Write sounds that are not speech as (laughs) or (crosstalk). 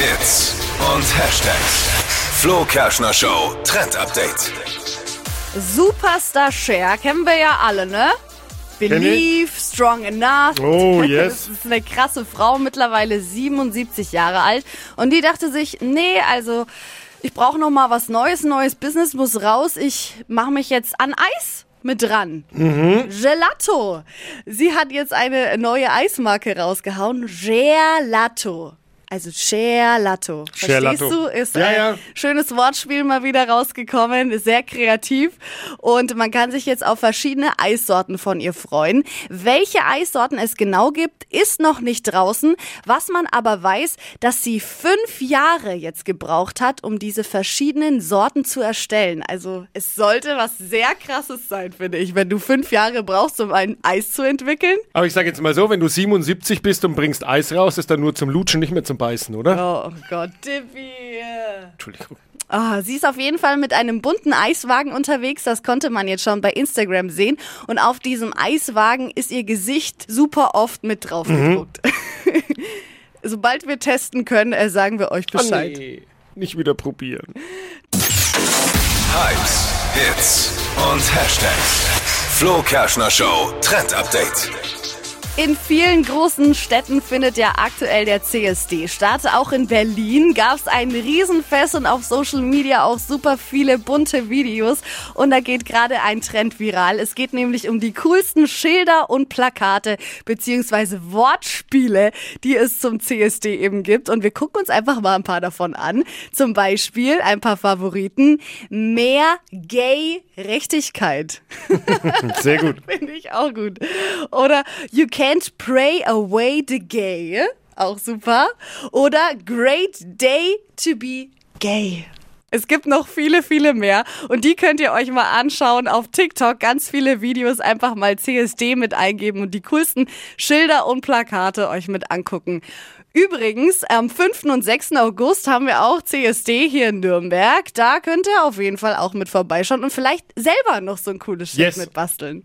Hits und Hashtags. Flo Kerschner Show Trend Update. Superstar Cher kennen wir ja alle, ne? Believe, Strong Enough. Oh, (laughs) yes. Das ist eine krasse Frau, mittlerweile 77 Jahre alt. Und die dachte sich, nee, also ich brauche noch mal was Neues, neues Business muss raus. Ich mache mich jetzt an Eis mit dran. Gelato. Sie hat jetzt eine neue Eismarke rausgehauen. Gelato. Also Gelato. Verstehst du? Ist Ja, ein ja. schönes Wortspiel mal wieder rausgekommen. Sehr kreativ. Und man kann sich jetzt auf verschiedene Eissorten von ihr freuen. Welche Eissorten es genau gibt, ist noch nicht draußen. Was man aber weiß, dass sie fünf Jahre jetzt gebraucht hat, um diese verschiedenen Sorten zu erstellen. Also es sollte was sehr krasses sein, finde ich, wenn du fünf Jahre brauchst, um ein Eis zu entwickeln. Aber ich sage jetzt mal so, wenn du 77 bist und bringst Eis raus, ist dann nur zum Lutschen, nicht mehr zum Beißen, oder? Oh Gott, Dippy. Entschuldigung. Ah, sie ist auf jeden Fall mit einem bunten Eiswagen unterwegs. Das konnte man jetzt schon bei Instagram sehen. Und auf diesem Eiswagen ist ihr Gesicht super oft mit drauf gedruckt. (laughs) Sobald wir testen können, äh, sagen wir euch Bescheid. nee, nicht wieder probieren. Hypes, Hits und Hashtags. Flo Kerschner Show Trend Update. In vielen großen Städten findet ja aktuell der CSD statt. Auch in Berlin gab es ein Riesenfest und auf Social Media auch super viele bunte Videos. Und da geht gerade ein Trend viral. Es geht nämlich um die coolsten Schilder und Plakate beziehungsweise Wortspiele, die es zum CSD eben gibt. Und wir gucken uns einfach mal ein paar davon an. Zum Beispiel ein paar Favoriten. Mehr Gay-Rechtigkeit. Sehr gut. (laughs) Finde ich auch gut. Oder You can't pray away the gay. Auch super. Oder Great Day to be gay. Es gibt noch viele, viele mehr und die könnt ihr euch mal anschauen auf TikTok. Ganz viele Videos einfach mal CSD mit eingeben und die coolsten Schilder und Plakate euch mit angucken. Übrigens, am 5. und 6. August haben wir auch CSD hier in Nürnberg. Da könnt ihr auf jeden Fall auch mit vorbeischauen und vielleicht selber noch so ein cooles Schild Yes. mit basteln.